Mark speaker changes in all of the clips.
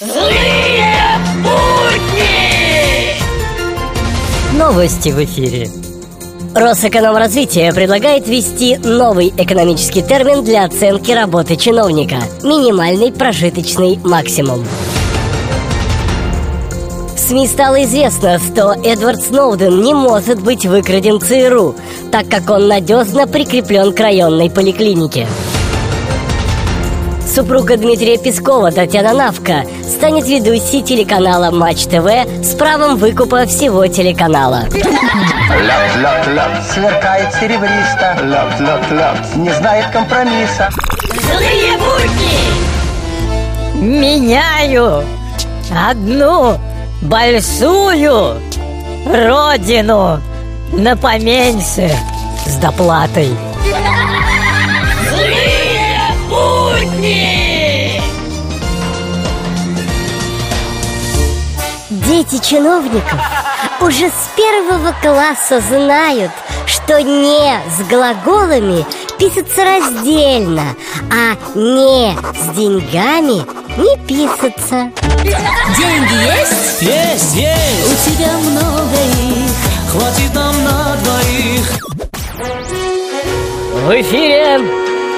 Speaker 1: Злые будни!
Speaker 2: Новости в эфире. Росэкономразвитие предлагает ввести новый экономический термин для оценки работы чиновника – минимальный прожиточный максимум. В СМИ стало известно, что Эдвард Сноуден не может быть выкраден ЦРУ, так как он надежно прикреплен к районной поликлинике. Супруга Дмитрия Пескова, Татьяна Навка, станет ведущей телеканала Матч ТВ с правом выкупа всего телеканала.
Speaker 3: Лед, лед, лед, сверкает серебристо Лед, лед, лед, не знает компромисса
Speaker 1: Злые будни!
Speaker 2: Меняю одну большую родину на поменьше с доплатой.
Speaker 4: Дети чиновников уже с первого класса знают, что «не» с глаголами пишется раздельно, а «не» с деньгами не пишется.
Speaker 5: Деньги есть?
Speaker 6: Есть, есть!
Speaker 5: У тебя много их
Speaker 6: Хватит нам на двоих
Speaker 2: В эфире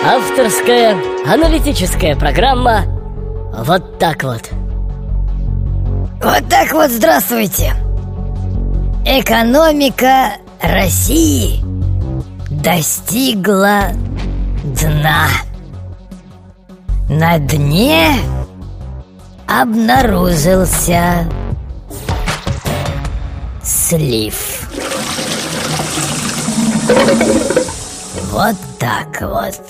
Speaker 2: авторская аналитическая программа «Вот так вот».
Speaker 7: Вот так вот здравствуйте. Экономика России достигла дна. На дне обнаружился слив. Вот так вот.